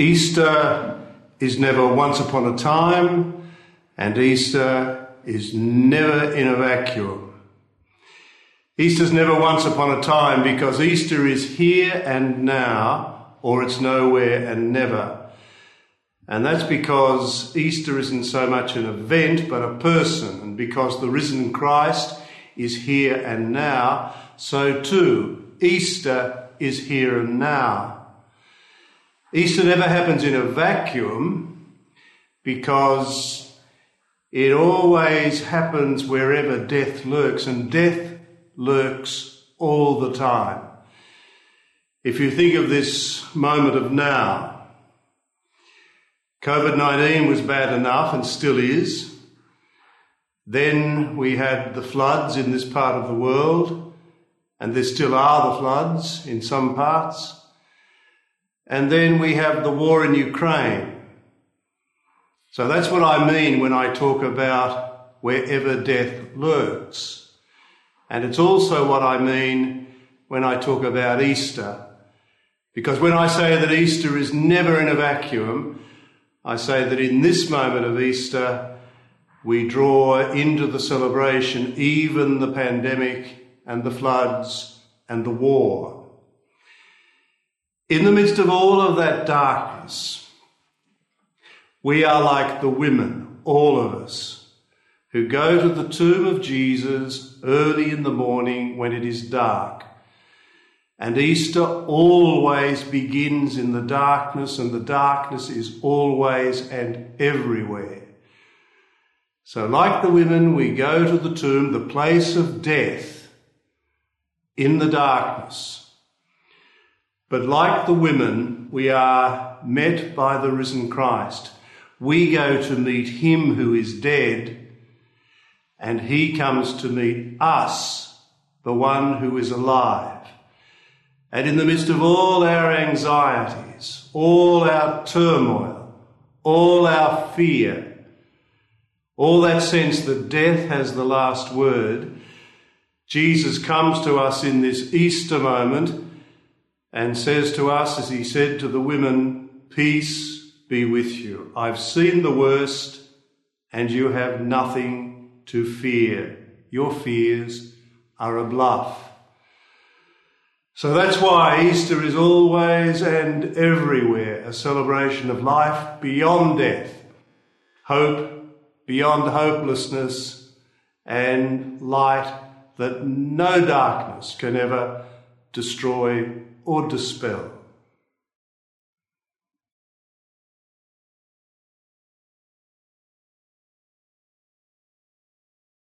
Easter is never once upon a time, and Easter is never in a vacuum. Easter's never once upon a time because Easter is here and now, or it's nowhere and never. And that's because Easter isn't so much an event but a person, and because the risen Christ is here and now, so too Easter is here and now. Easter never happens in a vacuum because it always happens wherever death lurks, and death lurks all the time. If you think of this moment of now, COVID 19 was bad enough and still is. Then we had the floods in this part of the world, and there still are the floods in some parts. And then we have the war in Ukraine. So that's what I mean when I talk about wherever death lurks. And it's also what I mean when I talk about Easter. Because when I say that Easter is never in a vacuum, I say that in this moment of Easter, we draw into the celebration even the pandemic and the floods and the war. In the midst of all of that darkness, we are like the women, all of us, who go to the tomb of Jesus early in the morning when it is dark. And Easter always begins in the darkness, and the darkness is always and everywhere. So, like the women, we go to the tomb, the place of death, in the darkness. But like the women, we are met by the risen Christ. We go to meet him who is dead, and he comes to meet us, the one who is alive. And in the midst of all our anxieties, all our turmoil, all our fear, all that sense that death has the last word, Jesus comes to us in this Easter moment and says to us, as he said to the women, Peace be with you. I've seen the worst, and you have nothing to fear. Your fears are a bluff. So that's why Easter is always and everywhere a celebration of life beyond death, hope beyond hopelessness, and light that no darkness can ever destroy or dispel.